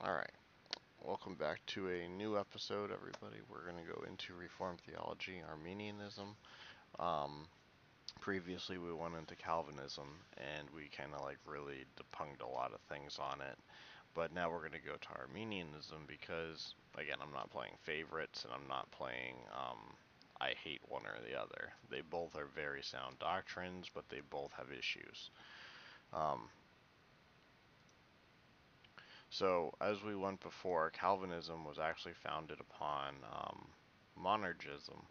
Alright, welcome back to a new episode, everybody. We're going to go into Reformed theology, Arminianism. Um, previously, we went into Calvinism, and we kind of like really depunged a lot of things on it. But now we're going to go to Arminianism because, again, I'm not playing favorites, and I'm not playing um, I hate one or the other. They both are very sound doctrines, but they both have issues. Um, so, as we went before, Calvinism was actually founded upon um, monergism,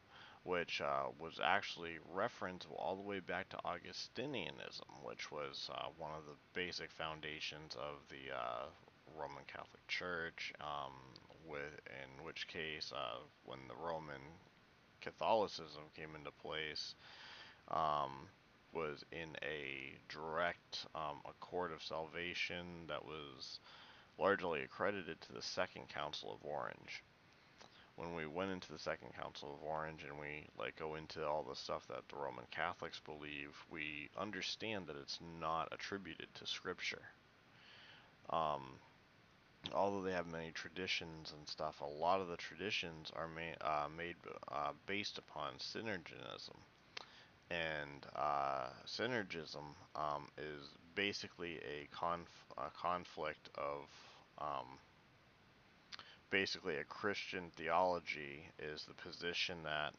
which uh, was actually referenced all the way back to Augustinianism, which was uh, one of the basic foundations of the uh, Roman Catholic Church. Um, with in which case, uh, when the Roman Catholicism came into place, um, was in a direct um, accord of salvation that was largely accredited to the Second Council of Orange. When we went into the Second Council of Orange and we like go into all the stuff that the Roman Catholics believe, we understand that it's not attributed to Scripture. Um, although they have many traditions and stuff, a lot of the traditions are ma- uh, made uh, based upon synergism. And uh, synergism um, is basically a, conf- a conflict of um, basically a Christian theology is the position that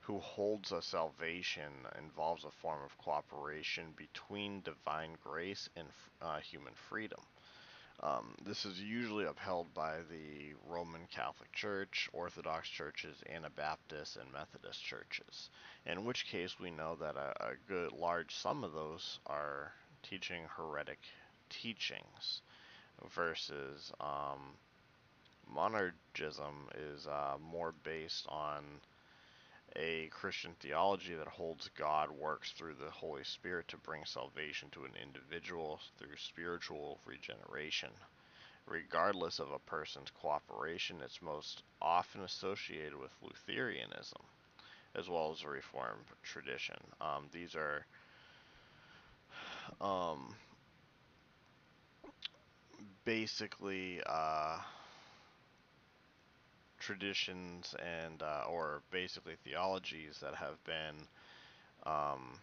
who holds a salvation involves a form of cooperation between divine grace and uh, human freedom. Um, this is usually upheld by the Roman Catholic Church, Orthodox churches, Anabaptist, and Methodist churches. In which case, we know that a, a good large sum of those are teaching heretic teachings versus um, monergism is uh, more based on a Christian theology that holds God works through the Holy Spirit to bring salvation to an individual through spiritual regeneration. Regardless of a person's cooperation, it's most often associated with Lutheranism as well as a Reformed tradition. Um, these are um, basically uh, traditions and uh, or basically theologies that have been um,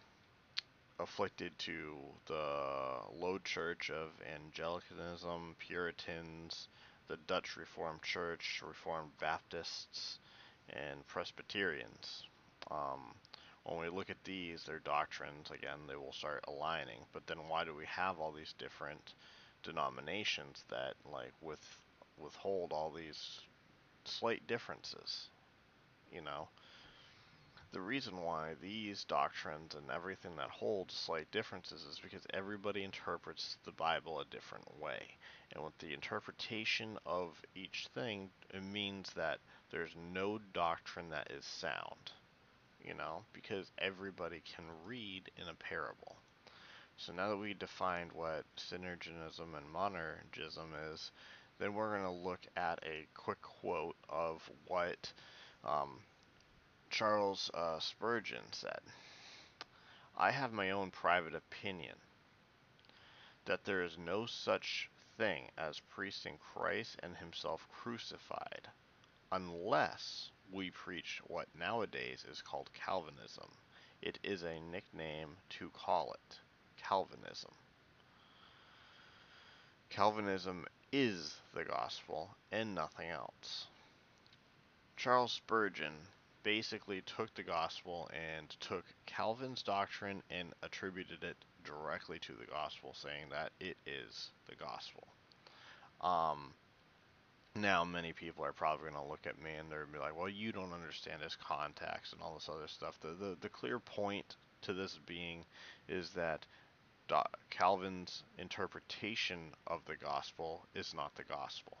afflicted to the Low Church of Anglicanism, Puritans, the Dutch Reformed Church, Reformed Baptists, and Presbyterians. Um, when we look at these, their doctrines, again, they will start aligning. But then why do we have all these different denominations that like with withhold all these slight differences? You know, the reason why these doctrines and everything that holds slight differences is because everybody interprets the Bible a different way. And with the interpretation of each thing, it means that there's no doctrine that is sound. You know, because everybody can read in a parable. So now that we defined what synergism and monergism is, then we're going to look at a quick quote of what um, Charles uh, Spurgeon said, I have my own private opinion that there is no such thing as preaching Christ and Himself crucified, unless we preach what nowadays is called Calvinism. It is a nickname to call it Calvinism. Calvinism is the gospel and nothing else. Charles Spurgeon basically took the gospel and took Calvin's doctrine and attributed it directly to the gospel, saying that it is the gospel. Um, now, many people are probably going to look at me and they're going to be like, well, you don't understand his context and all this other stuff. The, the, the clear point to this being is that Calvin's interpretation of the gospel is not the gospel.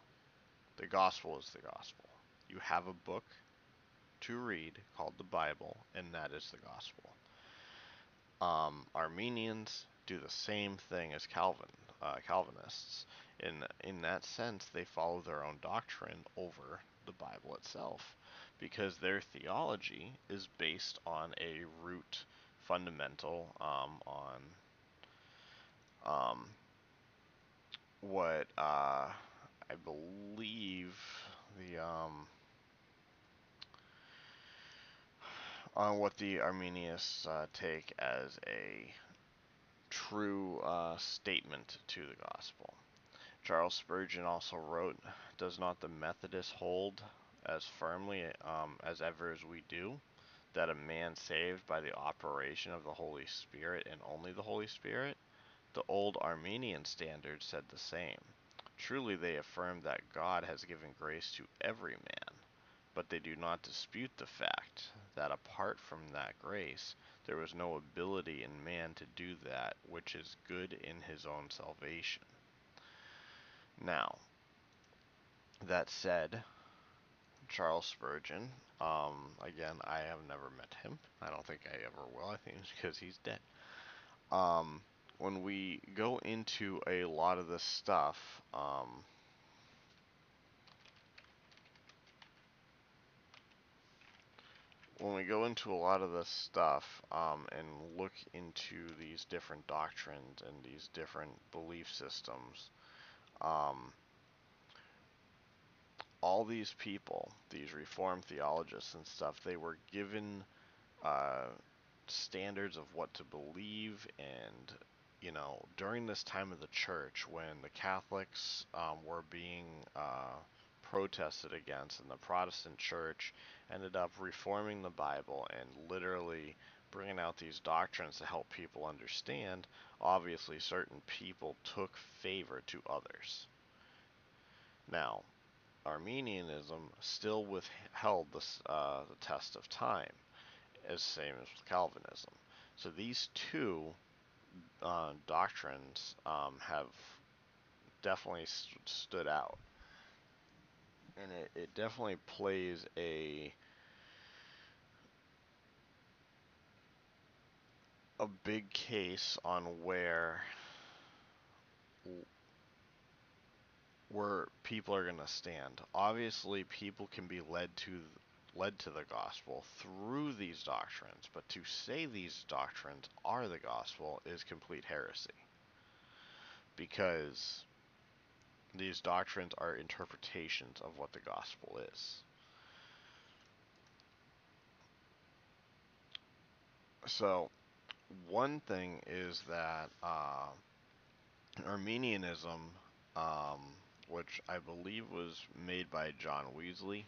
The gospel is the gospel. You have a book to read called the Bible, and that is the gospel. Um, Arminians do the same thing as Calvin, uh, Calvinists. In in that sense, they follow their own doctrine over the Bible itself, because their theology is based on a root fundamental um, on um, what uh, I believe the um, on what the Arminians uh, take as a true uh, statement to the gospel. Charles Spurgeon also wrote, Does not the Methodist hold as firmly um, as ever as we do that a man saved by the operation of the Holy Spirit and only the Holy Spirit? The old Arminian standard said the same. Truly they affirm that God has given grace to every man, but they do not dispute the fact that apart from that grace, there was no ability in man to do that which is good in his own salvation. Now, that said, Charles Spurgeon, um, again, I have never met him. I don't think I ever will. I think because he's dead. Um, when we go into a lot of this stuff, um, when we go into a lot of this stuff um, and look into these different doctrines and these different belief systems, um, all these people, these Reformed theologians and stuff, they were given uh, standards of what to believe and you know during this time of the church when the catholics um, were being uh, protested against and the protestant church ended up reforming the bible and literally bringing out these doctrines to help people understand obviously certain people took favor to others now Arminianism still withheld uh, the test of time as same as Calvinism. So these two uh, doctrines um, have definitely st- stood out, and it, it definitely plays a a big case on where where people are going to stand. Obviously, people can be led to led to the gospel through these doctrines, but to say these doctrines are the gospel is complete heresy. Because these doctrines are interpretations of what the gospel is. So, one thing is that uh, Arminianism, um, which I believe was made by John Wesley,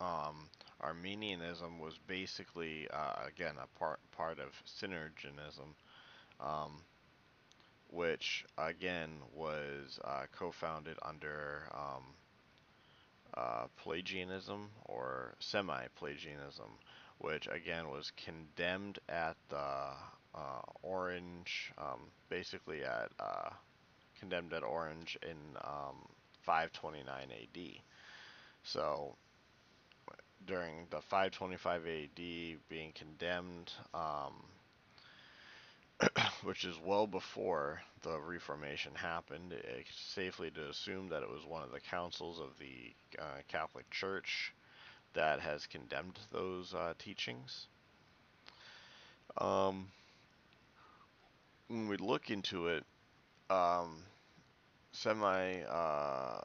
um, Arminianism was basically, uh, again, a part part of Synergism, um, which again was uh, co-founded under um, uh, Pelagianism or semi-Pelagianism, which again was condemned at the uh, Orange, um, basically at uh, condemned at Orange in um, 529 AD. So during the 525 AD being condemned, um, which is well before the Reformation happened, it's safely to assume that it was one of the councils of the uh, Catholic Church that has condemned those uh, teachings. Um, when we look into it, um, semi uh,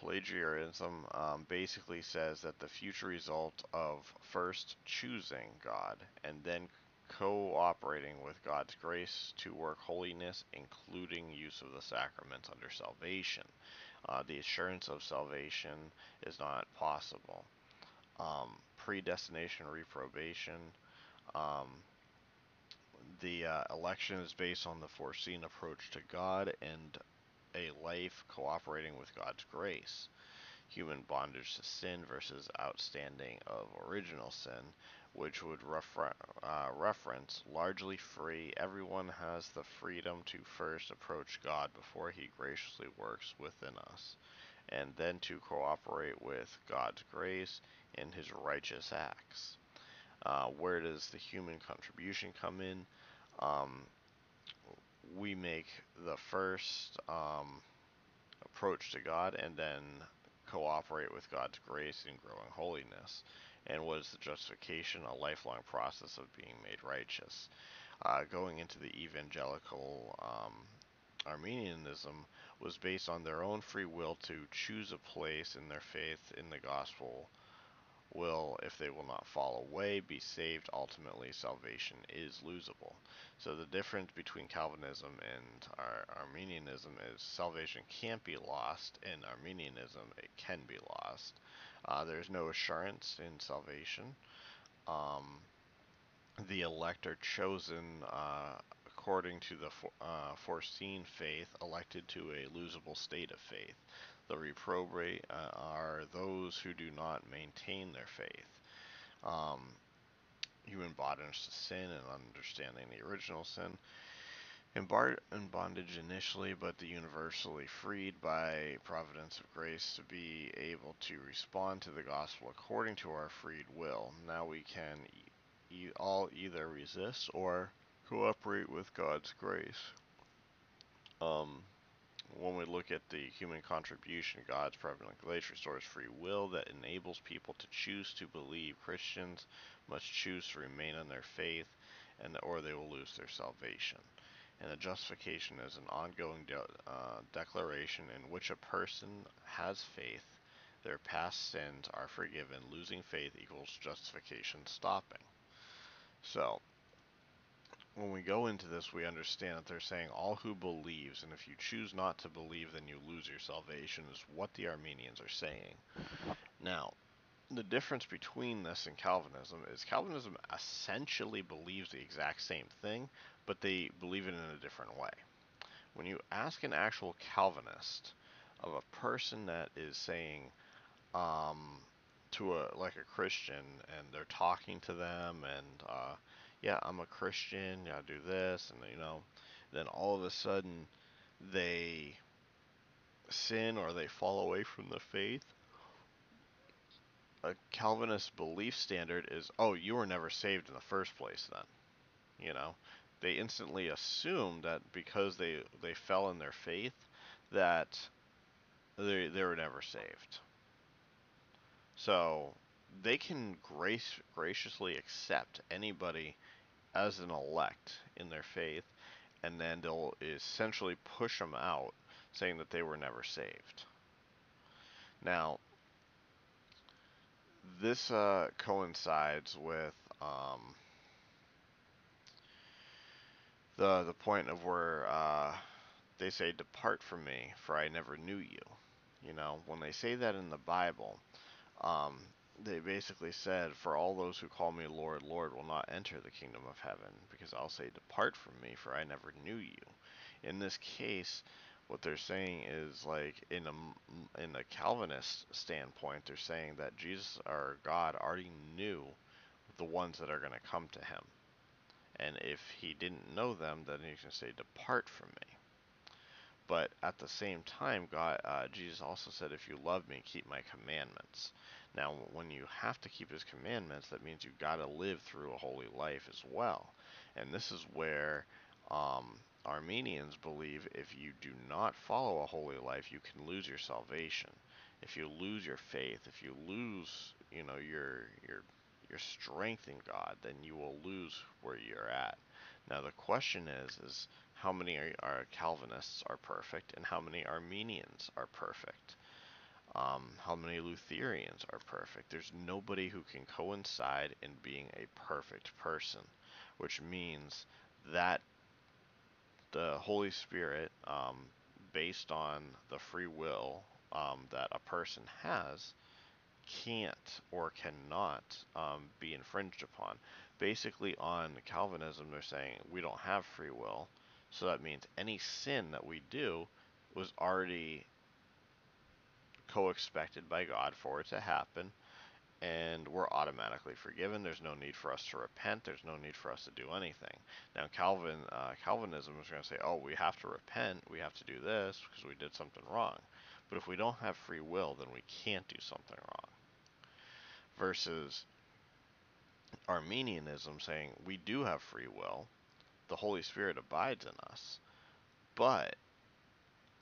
Pelagianism um, basically says that the future result of first choosing God and then cooperating with God's grace to work holiness, including use of the sacraments under salvation. Uh, the assurance of salvation is not possible. Um, predestination, reprobation. Um, the uh, election is based on the foreseen approach to God and a life cooperating with God's grace. Human bondage to sin versus outstanding of original sin, which would refer, uh, reference largely free. Everyone has the freedom to first approach God before he graciously works within us, and then to cooperate with God's grace in his righteous acts. Uh, where does the human contribution come in? Um, we make the first um, approach to God and then cooperate with God's grace in growing holiness. And was the justification a lifelong process of being made righteous? Uh, going into the evangelical um, Arminianism was based on their own free will to choose a place in their faith in the gospel will, if they will not fall away, be saved. Ultimately, salvation is losable. So the difference between Calvinism and Ar- Arminianism is salvation can't be lost. In Arminianism, it can be lost. Uh, there's no assurance in salvation. Um, the elect are chosen uh, according to the for, uh, foreseen faith, elected to a losable state of faith. The reprobate uh, are those who do not maintain their faith. Um, human bondage to sin and understanding the original sin. In, bar- in bondage initially, but the universally freed by providence of grace to be able to respond to the gospel according to our freed will. Now we can e- all either resist or cooperate with God's grace. Um, when we look at the human contribution, God's providential grace restores free will that enables people to choose to believe. Christians must choose to remain in their faith, and or they will lose their salvation. And a justification is an ongoing de- uh, declaration in which a person has faith, their past sins are forgiven. Losing faith equals justification stopping. So, when we go into this, we understand that they're saying all who believes, and if you choose not to believe, then you lose your salvation, is what the Arminians are saying. Now, the difference between this and Calvinism is Calvinism essentially believes the exact same thing, but they believe it in a different way. When you ask an actual Calvinist of a person that is saying um, to a like a Christian, and they're talking to them, and uh, yeah, I'm a Christian, yeah, I do this, and you know, then all of a sudden they sin or they fall away from the faith. A Calvinist belief standard is, oh, you were never saved in the first place, then, you know. They instantly assume that because they they fell in their faith, that they they were never saved. So they can grace graciously accept anybody as an elect in their faith, and then they'll essentially push them out, saying that they were never saved. Now, this uh, coincides with um, the the point of where uh, they say, "Depart from me, for I never knew you." You know, when they say that in the Bible, um, they basically said, For all those who call me Lord, Lord will not enter the kingdom of heaven, because I'll say, Depart from me, for I never knew you. In this case, what they're saying is like in a in a Calvinist standpoint, they're saying that Jesus or God already knew the ones that are going to come to him, and if he didn't know them, then he can say, "Depart from me." But at the same time, God, uh, Jesus also said, "If you love me, keep my commandments." Now, when you have to keep His commandments, that means you've got to live through a holy life as well. And this is where um, Arminians believe if you do not follow a holy life, you can lose your salvation. If you lose your faith, if you lose, you know, your your your strength in God, then you will lose where you're at. Now the question is, is how many are, are Calvinists are perfect and how many Arminians are perfect? Um, how many Lutherans are perfect? There's nobody who can coincide in being a perfect person, which means that the Holy Spirit, um, based on the free will um, that a person has, can't or cannot um, be infringed upon. Basically, on Calvinism, they're saying we don't have free will, so that means any sin that we do was already co-expected by God for it to happen, and we're automatically forgiven. There's no need for us to repent. There's no need for us to do anything. Now, Calvin, uh, Calvinism is going to say, oh, we have to repent. We have to do this because we did something wrong. But if we don't have free will, then we can't do something wrong versus Arminianism saying we do have free will, the Holy Spirit abides in us, but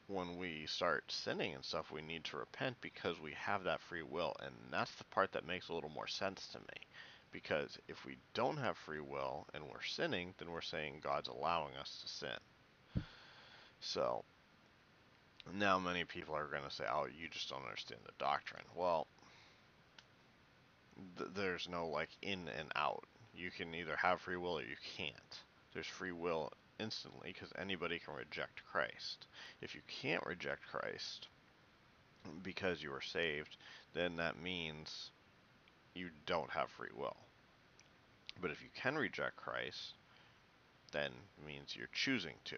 when we start sinning and stuff, we need to repent because we have that free will, and that's the part that makes a little more sense to me. Because if we don't have free will and we're sinning, then we're saying God's allowing us to sin. So now many people are going to say, "Oh, you just don't understand the doctrine." Well, th- there's no like in and out. You can either have free will or you can't. There's free will instantly because anybody can reject Christ. If you can't reject Christ because you are saved, then that means you don't have free will. But if you can reject Christ, then it means you're choosing to.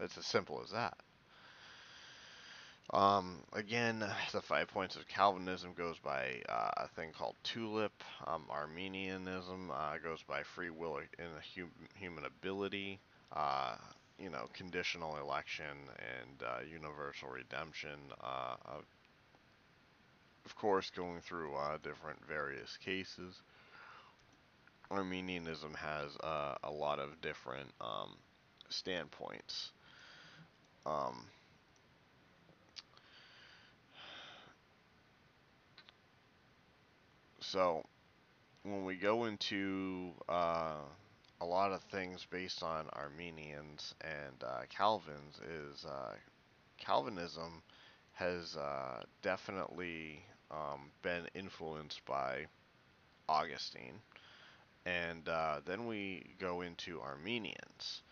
It's as simple as that. Um, again, the five points of Calvinism goes by uh, a thing called tulip. Um, Arminianism uh, goes by free will in a hum- human ability. Uh, you know, conditional election and uh, universal redemption. Uh, of course, going through uh, different various cases. Arminianism has a lot of different um, standpoints. Um, so when we go into uh, a lot of things based on Arminians and uh, Calvins, is uh, Calvinism has uh, definitely um, been influenced by Augustine. And uh, then we go into Arminians.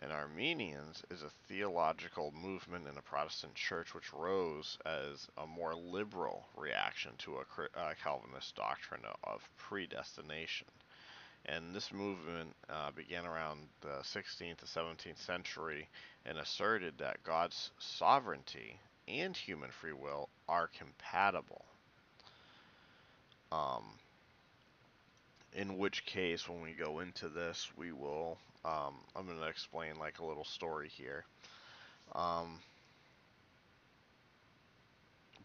And Arminians is a theological movement in the Protestant church which rose as a more liberal reaction to a uh, Calvinist doctrine of predestination. And this movement uh, began around the 16th to 17th century and asserted that God's sovereignty and human free will are compatible. Um, in which case, when we go into this, we will. Um, I'm going to explain like a little story here. Um,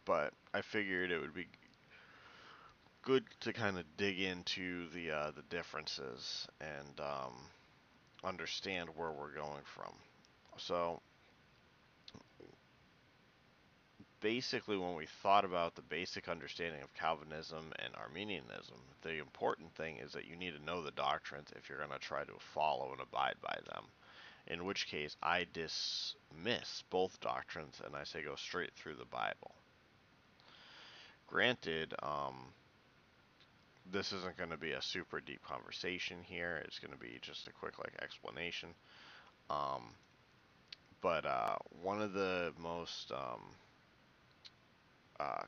but I figured it would be good to kind of dig into the uh, the differences and um, understand where we're going from. So basically, when we thought about the basic understanding of Calvinism and Arminianism, the important thing is that you need to know the doctrines if you're going to try to follow and abide by them. In which case, I dismiss both doctrines and I say go straight through the Bible. Granted, um, this isn't going to be a super deep conversation here. It's going to be just a quick like explanation. Um, but uh, one of the most um, uh,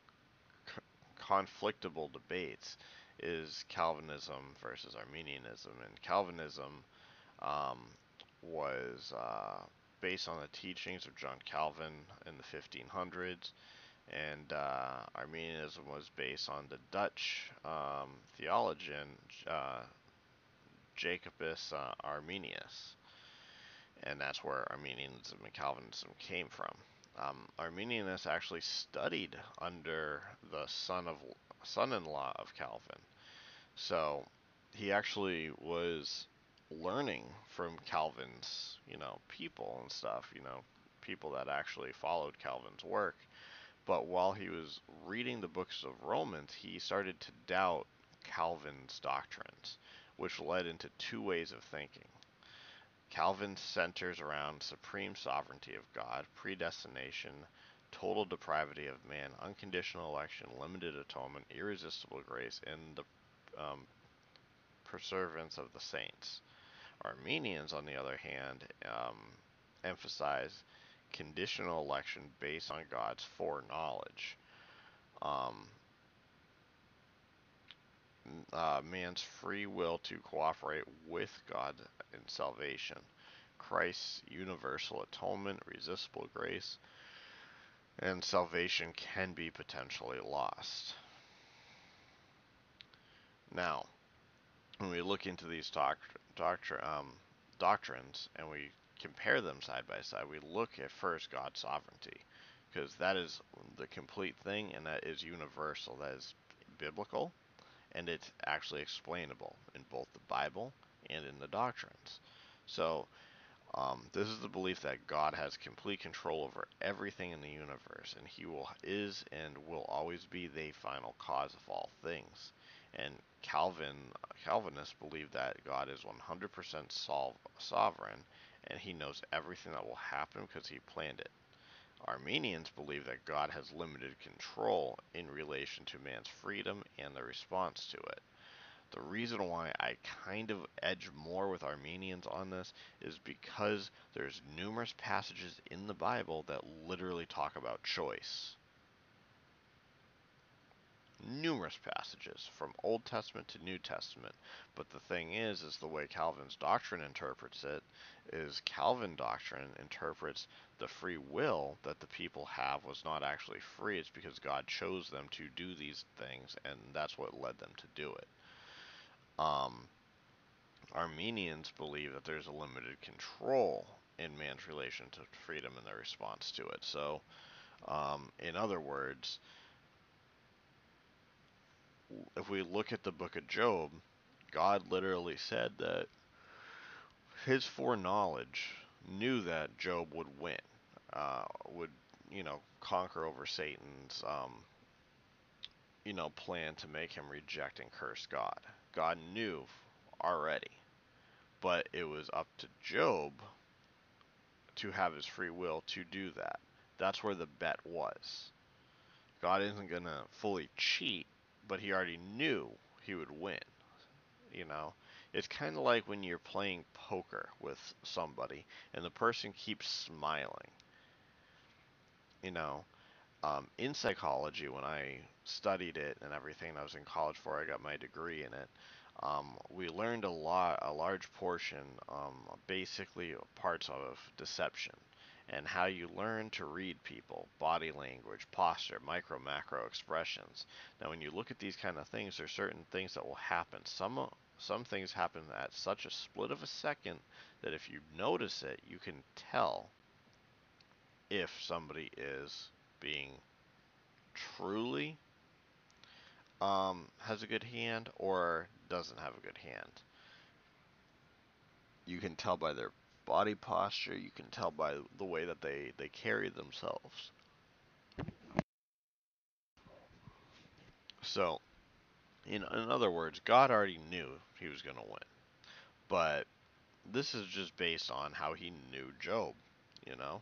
conflictable debates is Calvinism versus Arminianism, and Calvinism um, was uh, based on the teachings of John Calvin in the 1500s, and uh, Arminianism was based on the Dutch um, theologian uh, Jacobus uh, Arminius, and that's where Arminianism and Calvinism came from. Um, Arminius actually studied under the son of son-in-law of Calvin, so he actually was learning from Calvin's, you know, people and stuff, you know, people that actually followed Calvin's work. But while he was reading the books of Romans, he started to doubt Calvin's doctrines, which led into two ways of thinking. Calvin centers around supreme sovereignty of God, predestination, total depravity of man, unconditional election, limited atonement, irresistible grace, and the um, perseverance of the saints. Arminians, on the other hand, um, emphasize conditional election based on God's foreknowledge. Um, uh, man's free will to cooperate with God in salvation, Christ's universal atonement, resistible grace, and salvation can be potentially lost. Now, when we look into these doctr- um, doctrines and we compare them side by side, we look at first God's sovereignty, because that is the complete thing and that is universal, that is biblical, and it's actually explainable in both the Bible and in the doctrines. So, um, this is the belief that God has complete control over everything in the universe, and He will is and will always be the final cause of all things. And Calvin Calvinists believe that God is 100% sovereign and he knows everything that will happen because he planned it. Arminians believe that God has limited control in relation to man's freedom and the response to it. The reason why I kind of edge more with Arminians on this is because there's numerous passages in the Bible that literally talk about choice. Numerous passages from Old Testament to New Testament. But the thing is is the way Calvin's doctrine interprets it is Calvin doctrine interprets the free will that the people have was not actually free. It's because God chose them to do these things and that's what led them to do it. Um, Arminians believe that there's a limited control in man's relation to freedom and their response to it. So, um, in other words, if we look at the book of Job, God literally said that his foreknowledge knew that Job would win, uh, would, you know, conquer over Satan's, um, you know, plan to make him reject and curse God. God knew already. But it was up to Job to have his free will to do that. That's where the bet was. God isn't going to fully cheat, but he already knew he would win. You know, it's kind of like when you're playing poker with somebody and the person keeps smiling. You know, um, in psychology, when I studied it and everything, I was in college for, I got my degree in it. Um, we learned a lot, a large portion, um, basically parts of deception and how you learn to read people, body language, posture, micro, macro expressions. Now, when you look at these kind of things, there's certain things that will happen. Some some things happen at such a split of a second that if you notice it, you can tell if somebody is being truly um, has a good hand or doesn't have a good hand. You can tell by their body posture. You can tell by the way that they, they carry themselves. So, in, in other words, God already knew he was going to win. But this is just based on how he knew Job. You know,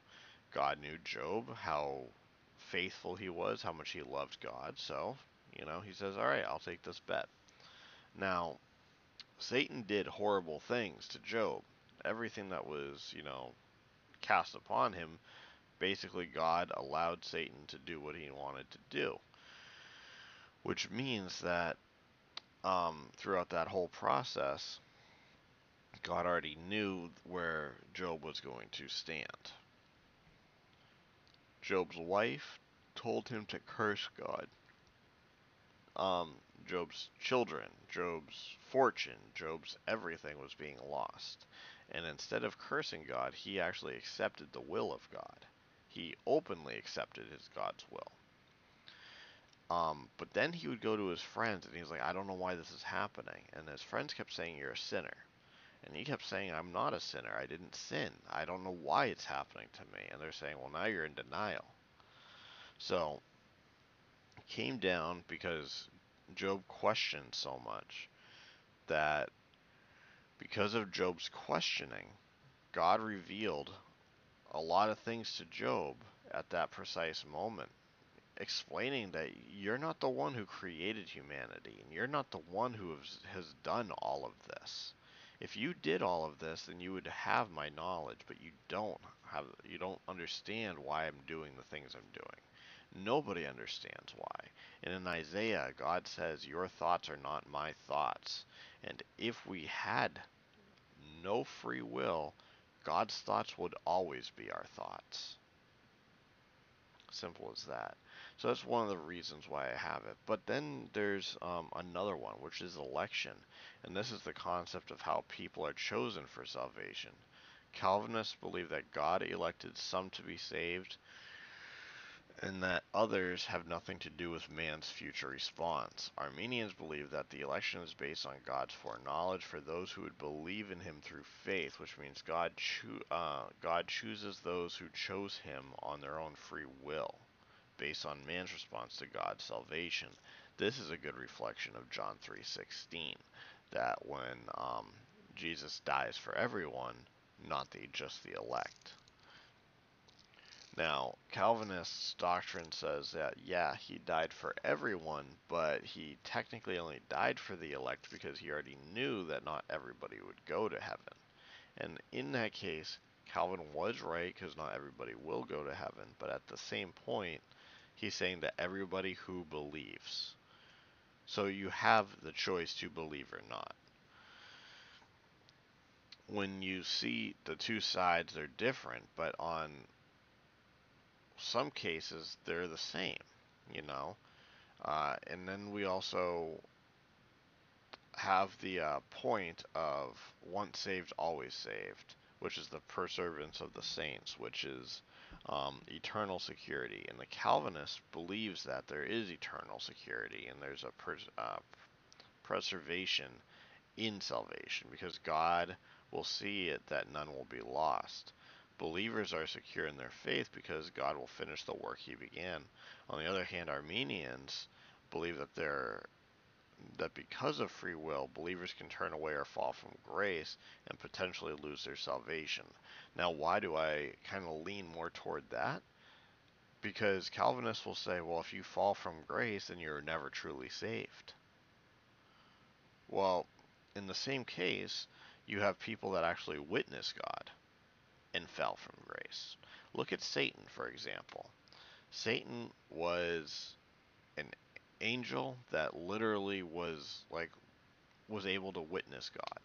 God knew Job, how faithful he was, how much he loved God. So, you know, he says, All right, I'll take this bet. Now, Satan did horrible things to Job. Everything that was, you know, cast upon him, basically God allowed Satan to do what he wanted to do. Which means that um, throughout that whole process, God already knew where Job was going to stand. Job's wife told him to curse God. Um, Job's children, Job's fortune, Job's everything was being lost. And instead of cursing God, he actually accepted the will of God. He openly accepted his God's will. Um, but then he would go to his friends and he's like, I don't know why this is happening. And his friends kept saying, You're a sinner. And he kept saying, I'm not a sinner. I didn't sin. I don't know why it's happening to me. And they're saying, Well, now you're in denial. So, came down because Job questioned so much that because of Job's questioning, God revealed a lot of things to Job at that precise moment, explaining that you're not the one who created humanity, and you're not the one who has, done all of this. If you did all of this, then you would have my knowledge, but you don't have you don't understand why I'm doing the things I'm doing. Nobody understands why. And in Isaiah, God says, Your thoughts are not my thoughts. And if we had no free will, God's thoughts would always be our thoughts. Simple as that. So that's one of the reasons why I have it. But then there's um, another one, which is election. And this is the concept of how people are chosen for salvation. Calvinists believe that God elected some to be saved and that others have nothing to do with man's future response. Arminians believe that the election is based on God's foreknowledge for those who would believe in him through faith, which means God, cho- uh, God chooses those who chose him on their own free will, based on man's response to God's salvation. This is a good reflection of John 3:16, that when um, Jesus dies for everyone, not the just the elect. Now, Calvinist's doctrine says that, yeah, he died for everyone, but he technically only died for the elect because he already knew that not everybody would go to heaven. And in that case, Calvin was right because not everybody will go to heaven, but at the same point, he's saying that everybody who believes. So you have the choice to believe or not. When you see the two sides, they're different, but on some cases they're the same, you know. Uh, and then we also have the uh, point of once saved, always saved, which is the perseverance of the saints, which is um, eternal security. And the Calvinist believes that there is eternal security and there's a uh, preservation in salvation because God will see it that none will be lost. Believers are secure in their faith because God will finish the work he began. On the other hand, Arminians believe that there that because of free will, believers can turn away or fall from grace and potentially lose their salvation. Now, why do I kind of lean more toward that? Because Calvinists will say, well, if you fall from grace, then you're never truly saved. Well, in the same case, you have people that actually witness God and fell from grace. Look at Satan, for example. Satan was an angel that literally was like was able to witness God.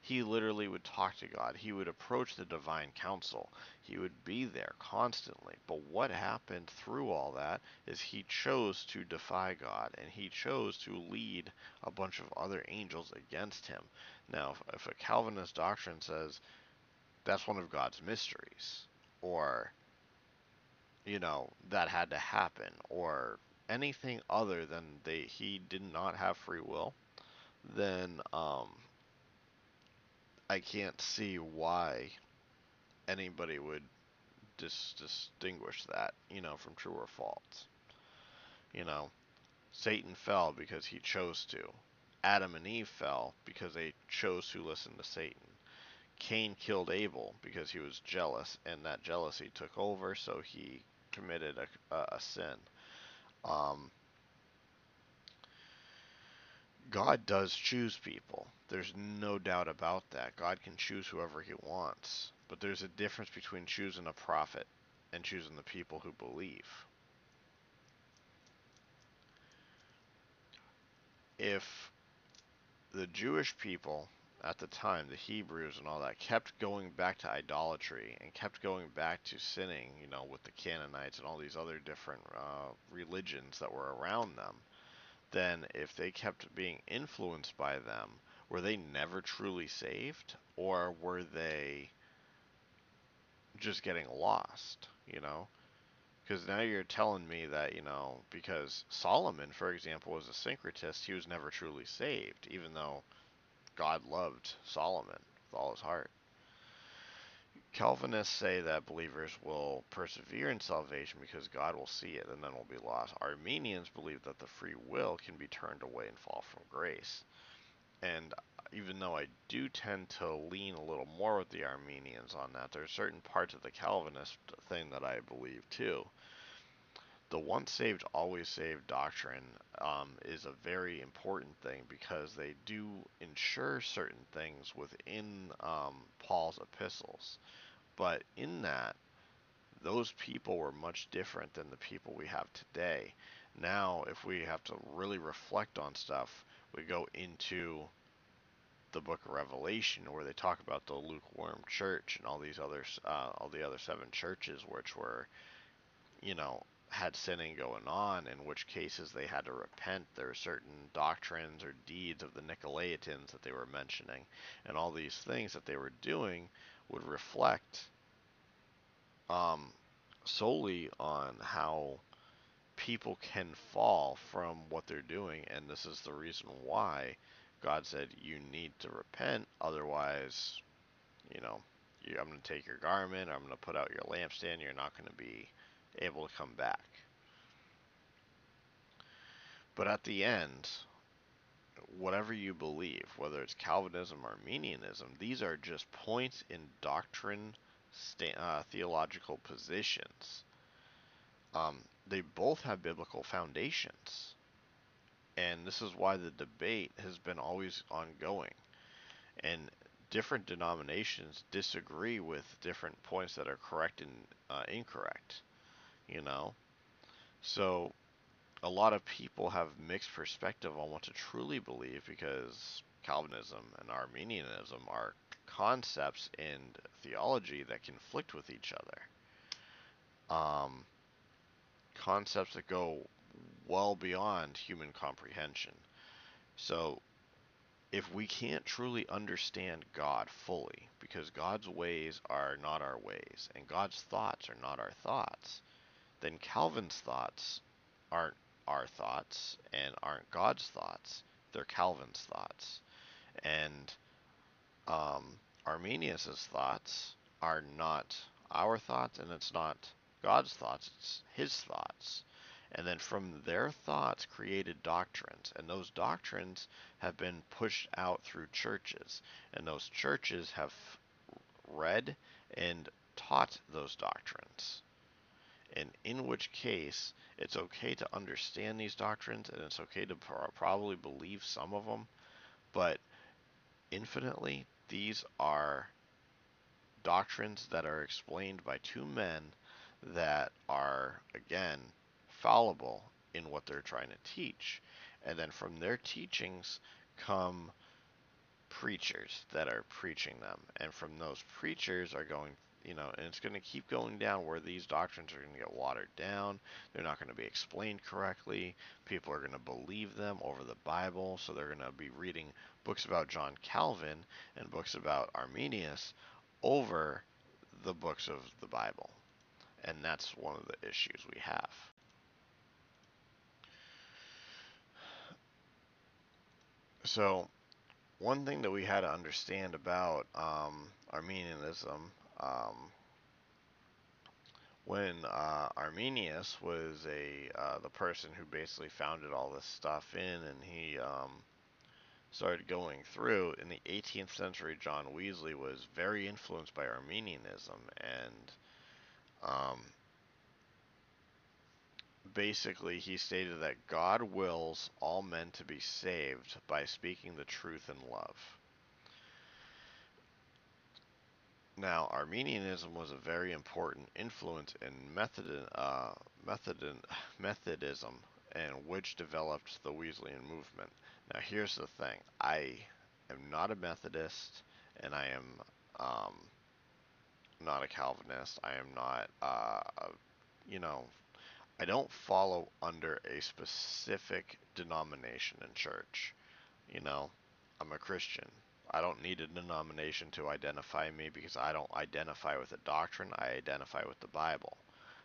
He literally would talk to God. He would approach the divine council. He would be there constantly. But what happened through all that is he chose to defy God and he chose to lead a bunch of other angels against him. Now, if a Calvinist doctrine says that's one of God's mysteries, or, you know, that had to happen, or anything other than they, he did not have free will, then um, I can't see why anybody would dis- distinguish that, you know, from true or false. You know, Satan fell because he chose to. Adam and Eve fell because they chose to listen to Satan. Cain killed Abel because he was jealous, and that jealousy took over, so he committed a, a, a sin. Um, God does choose people. There's no doubt about that. God can choose whoever he wants. But there's a difference between choosing a prophet and choosing the people who believe. If the Jewish people at the time, the Hebrews and all that, kept going back to idolatry and kept going back to sinning, you know, with the Canaanites and all these other different uh, religions that were around them, then if they kept being influenced by them, were they never truly saved? Or were they just getting lost, you know? Because now you're telling me that, you know, because Solomon, for example, was a syncretist, he was never truly saved, even though God loved Solomon with all his heart. Calvinists say that believers will persevere in salvation because God will see it and then will be lost. Arminians believe that the free will can be turned away and fall from grace. And even though I do tend to lean a little more with the Arminians on that, there are certain parts of the Calvinist thing that I believe too. The once saved, always saved doctrine um, is a very important thing because they do ensure certain things within um, Paul's epistles. But in that, those people were much different than the people we have today. Now, if we have to really reflect on stuff, we go into the book of Revelation where they talk about the lukewarm church and all these other uh, all the other seven churches which were you know had sinning going on in which cases they had to repent. There were certain doctrines or deeds of the Nicolaitans that they were mentioning and all these things that they were doing would reflect um, solely on how people can fall from what they're doing and this is the reason why God said, You need to repent, otherwise, you know, I'm going to take your garment, I'm going to put out your lampstand, you're not going to be able to come back. But at the end, whatever you believe, whether it's Calvinism or Arminianism, these are just points in doctrine, uh, theological positions. Um, they both have biblical foundations. And this is why the debate has been always ongoing. And different denominations disagree with different points that are correct and uh, incorrect. You know? So a lot of people have mixed perspective on what to truly believe because Calvinism and Arminianism are concepts in theology that conflict with each other. Um, concepts that go well beyond human comprehension. So, if we can't truly understand God fully, because God's ways are not our ways, and God's thoughts are not our thoughts, then Calvin's thoughts aren't our thoughts and aren't God's thoughts. They're Calvin's thoughts. And um, Arminius' thoughts are not our thoughts and it's not God's thoughts, it's his thoughts. And then from their thoughts created doctrines. And those doctrines have been pushed out through churches. And those churches have read and taught those doctrines and in which case it's okay to understand these doctrines and it's okay to probably believe some of them, but infinitely these are doctrines that are explained by two men that are again fallible in what they're trying to teach. And then from their teachings come preachers that are preaching them. And from those preachers are going you know, and it's going to keep going down where these doctrines are going to get watered down. They're not going to be explained correctly. People are going to believe them over the Bible, so they're going to be reading books about John Calvin and books about Arminius over the books of the Bible. And that's one of the issues we have. So, one thing that we had to understand about um, Arminianism um, when uh, Arminius was a uh, the person who basically founded all this stuff in, and he um, started going through in the 18th century. John Wesley was very influenced by Arminianism, and um, basically he stated that God wills all men to be saved by speaking the truth in love. Now, Arminianism was a very important influence in Methodin, uh, Methodism, and which developed the Wesleyan movement. Now, here's the thing: I am not a Methodist, and I am um, not a Calvinist. I am not, uh, you know, I don't follow under a specific denomination in church. You know, I'm a Christian. I don't need a denomination to identify me because I don't identify with a doctrine, I identify with the Bible.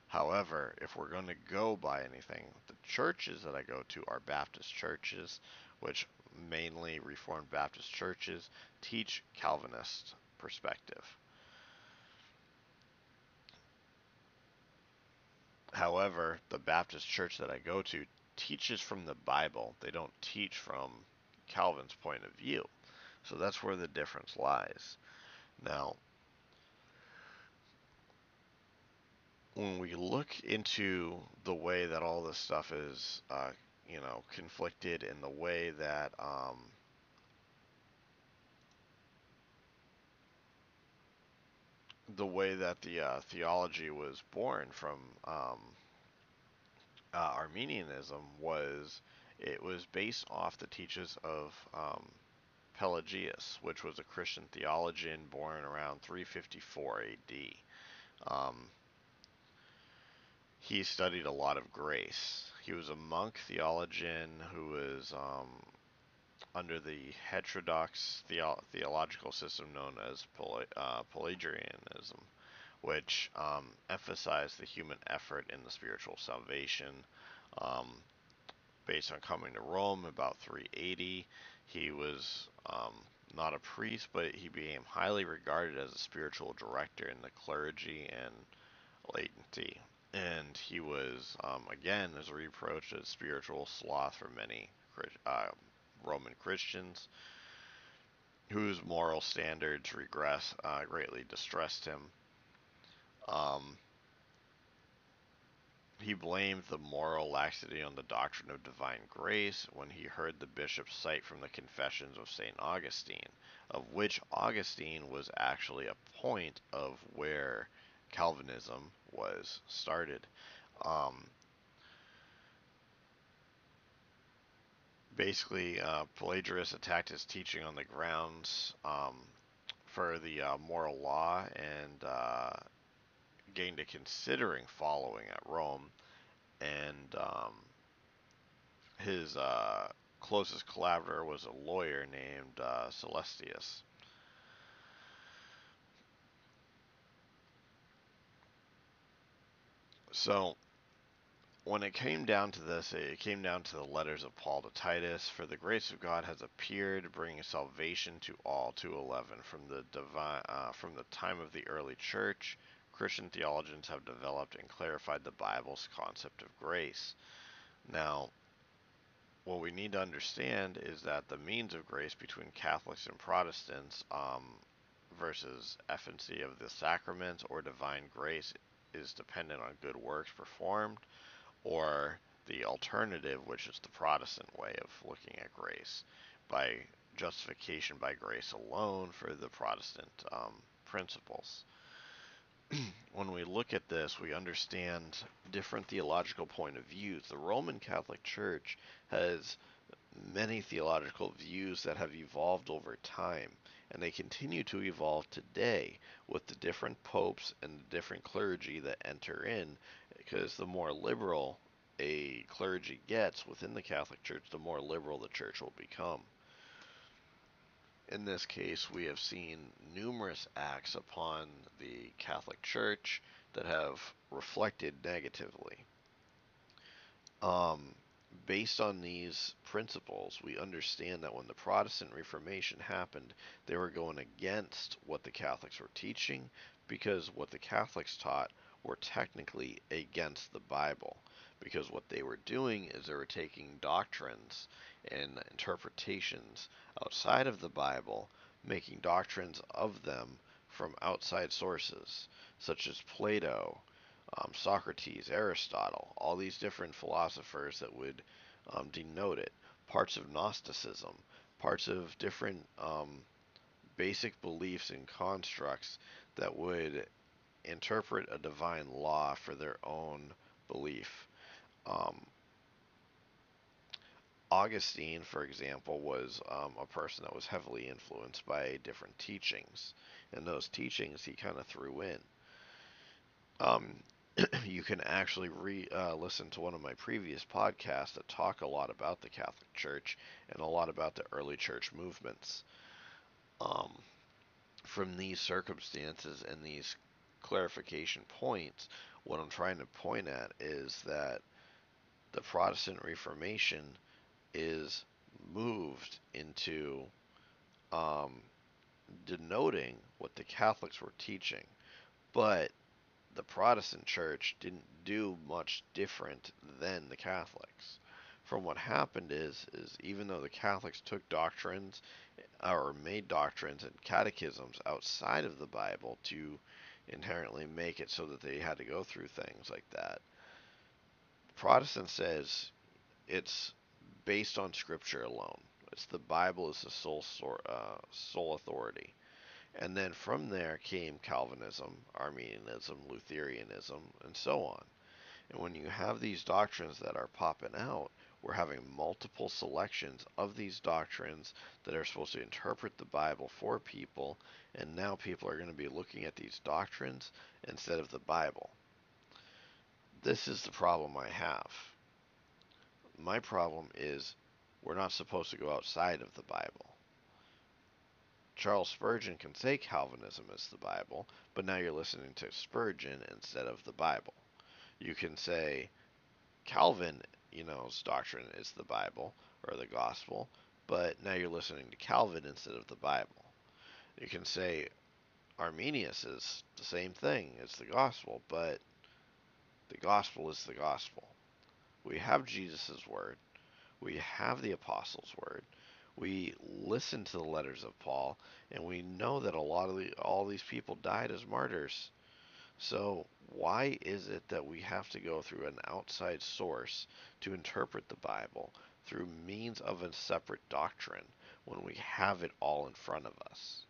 However, if we're going to go by anything, the churches that I go to are Baptist churches, which mainly Reformed Baptist churches teach Calvinist perspective. However, the Baptist church that I go to teaches from the Bible. They don't teach from Calvin's point of view. So that's where the difference lies. Now, when we look into the way that all this stuff is, uh, you know, conflicted in the way that um, the way that the uh, theology was born from um, uh, Arminianism was it was based off the teachings of um, Pelagius, which was a Christian theologian born around 354 AD. Um, he studied a lot of grace. He was a monk theologian who was um, under the heterodox theo- theological system known as uh, Pelagianism, which um, emphasized the human effort in the spiritual salvation. Um, based on coming to Rome about 380, he was um, not a priest, but he became highly regarded as a spiritual director in the clergy and laity. And he was, um, again, as reproached as spiritual sloth for many uh, Roman Christians, whose moral standards regress uh, greatly distressed him. Um, he blamed the moral laxity on the doctrine of divine grace when he heard the bishop cite from the Confessions of St. Augustine, of which Augustine was actually a point of where Calvinism was started. Um, basically, uh, Pelagius attacked his teaching on the grounds um, for the uh, moral law and uh, gained a considering following at Rome, and um, his uh, closest collaborator was a lawyer named uh, Celestius. So, when it came down to this, it came down to the letters of Paul to Titus. For the grace of God has appeared, bringing salvation to all. 211 from the divine, uh, from the time of the early church, Christian theologians have developed and clarified the Bible's concept of grace. Now, what we need to understand is that the means of grace between Catholics and Protestants um, versus efficacy of the sacraments or divine grace is dependent on good works performed, or the alternative, which is the Protestant way of looking at grace, by justification by grace alone for the Protestant um, principles. when we look at this, we understand different theological point of views. The Roman Catholic Church has many theological views that have evolved over time, and they continue to evolve today with the different popes and the different clergy that enter in, because the more liberal a clergy gets within the Catholic Church, the more liberal the church will become. In this case, we have seen numerous acts upon the Catholic Church that have reflected negatively. Um, based on these principles, we understand that when the Protestant Reformation happened, they were going against what the Catholics were teaching because what the Catholics taught were technically against the Bible. Because what they were doing is they were taking doctrines and interpretations outside of the Bible, making doctrines of them from outside sources, such as Plato, um, Socrates, Aristotle, all these different philosophers that would um, denote it, parts of Gnosticism, parts of different um, basic beliefs and constructs that would interpret a divine law for their own belief. Um, Augustine, for example, was um, a person that was heavily influenced by different teachings, and those teachings he kind of threw in. Um, you can actually re uh, listen to one of my previous podcasts that talk a lot about the Catholic Church and a lot about the early church movements. Um, from these circumstances and these clarification points, what I'm trying to point at is that the Protestant Reformation is moved into um, denoting what the Catholics were teaching, but the Protestant church didn't do much different than the Catholics. From what happened is, is even though the Catholics took doctrines or made doctrines and catechisms outside of the Bible to inherently make it so that they had to go through things like that, Protestant says it's based on Scripture alone. It's the Bible is the sole uh, sole authority. And then from there came Calvinism, Arminianism, Lutheranism, and so on. And when you have these doctrines that are popping out, we're having multiple selections of these doctrines that are supposed to interpret the Bible for people, and now people are going to be looking at these doctrines instead of the Bible. This is the problem I have my problem is we're not supposed to go outside of the Bible. Charles Spurgeon can say Calvinism is the Bible, but now you're listening to Spurgeon instead of the Bible. You can say Calvin, you know's doctrine is the Bible or the gospel, but now you're listening to Calvin instead of the Bible. You can say Arminius is the same thing, it's the gospel, but the gospel is the gospel. We have Jesus' word. We have the apostles' word. we listen to the letters of Paul, and we know that a lot of the, all these people died as martyrs. So why is it that we have to go through an outside source to interpret the Bible through means of a separate doctrine when we have it all in front of us?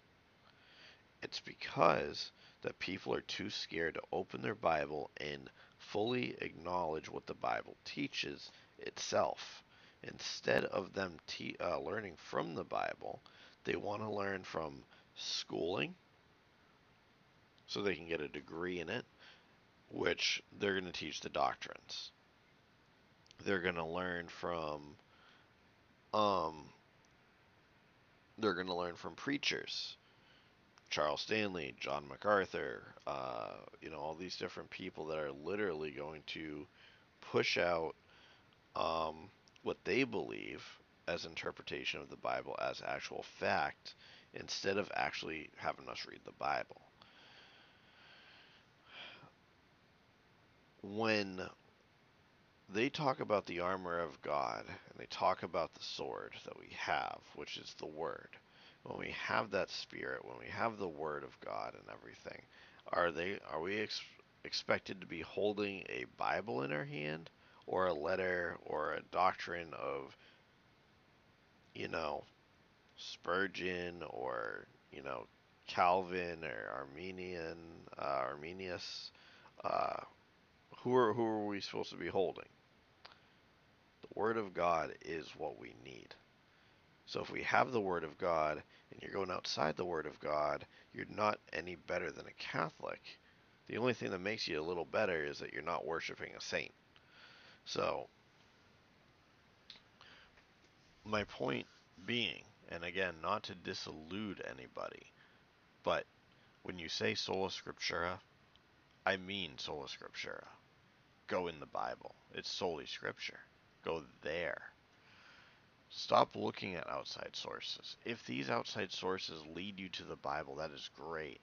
It's because that people are too scared to open their Bible and fully acknowledge what the Bible teaches itself. Instead of them te- uh, learning from the Bible, they want to learn from schooling so they can get a degree in it, which they're going to teach the doctrines. They're going to learn from um they're going to learn from preachers. Charles Stanley, John MacArthur, uh, you know, all these different people that are literally going to push out um, what they believe as interpretation of the Bible as actual fact instead of actually having us read the Bible. When they talk about the armor of God and they talk about the sword that we have, which is the Word, when we have that Spirit, when we have the Word of God and everything, are they are we ex- expected to be holding a Bible in our hand or a letter or a doctrine of you know Spurgeon or you know Calvin or Arminian uh, Arminius. Uh, who are who are we supposed to be holding? The Word of God is what we need. So if we have the Word of God and you're going outside the Word of God, you're not any better than a Catholic. The only thing that makes you a little better is that you're not worshiping a saint. So my point being, and again, not to disillude anybody, but when you say sola scriptura, I mean sola scriptura. Go in the Bible. It's solely scripture. Go there. Stop looking at outside sources. If these outside sources lead you to the Bible, that is great.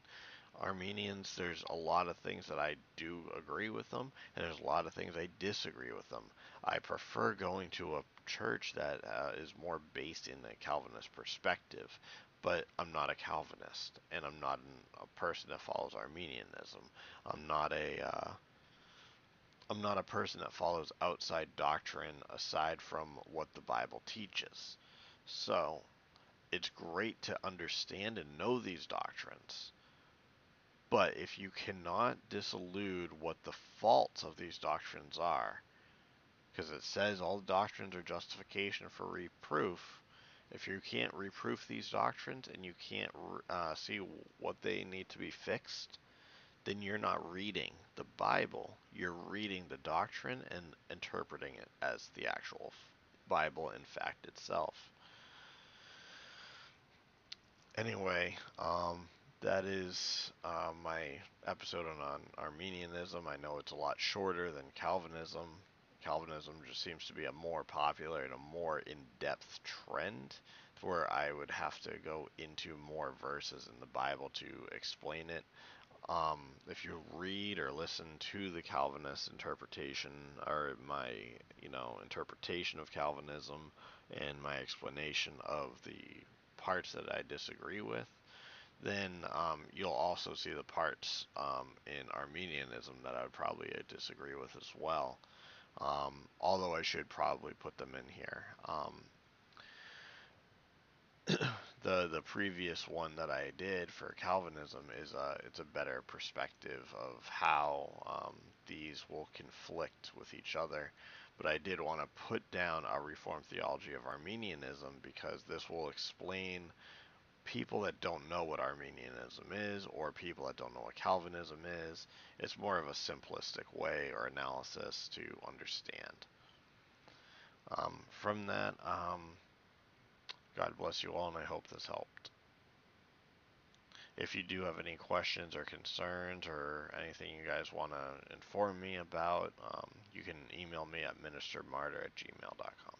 Arminians, there's a lot of things that I do agree with them, and there's a lot of things I disagree with them. I prefer going to a church that uh, is more based in the Calvinist perspective, but I'm not a Calvinist, and I'm not an, a person that follows Arminianism. I'm not a uh, I'm not a person that follows outside doctrine aside from what the Bible teaches. So, it's great to understand and know these doctrines but if you cannot disillude what the faults of these doctrines are, because it says all doctrines are justification for reproof, if you can't reproof these doctrines and you can't uh, see what they need to be fixed, then you're not reading the Bible. You're reading the doctrine and interpreting it as the actual Bible in fact itself. Anyway, um, that is uh, my episode on, on Arminianism. I know it's a lot shorter than Calvinism. Calvinism just seems to be a more popular and a more in depth trend where I would have to go into more verses in the Bible to explain it. Um, if you read or listen to the Calvinist interpretation or my, you know, interpretation of Calvinism and my explanation of the parts that I disagree with, then um, you'll also see the parts um, in Arminianism that I would probably disagree with as well. Um, although I should probably put them in here. The the previous one that I did for Calvinism is a it's a better perspective of how um, these will conflict with each other. But I did want to put down a Reformed theology of Arminianism because this will explain people that don't know what Arminianism is or people that don't know what Calvinism is. It's more of a simplistic way or analysis to understand. Um, from that, um, God bless you all, and I hope this helped. If you do have any questions or concerns or anything you guys want to inform me about, um, you can email me at ministermartyr at gmail.com.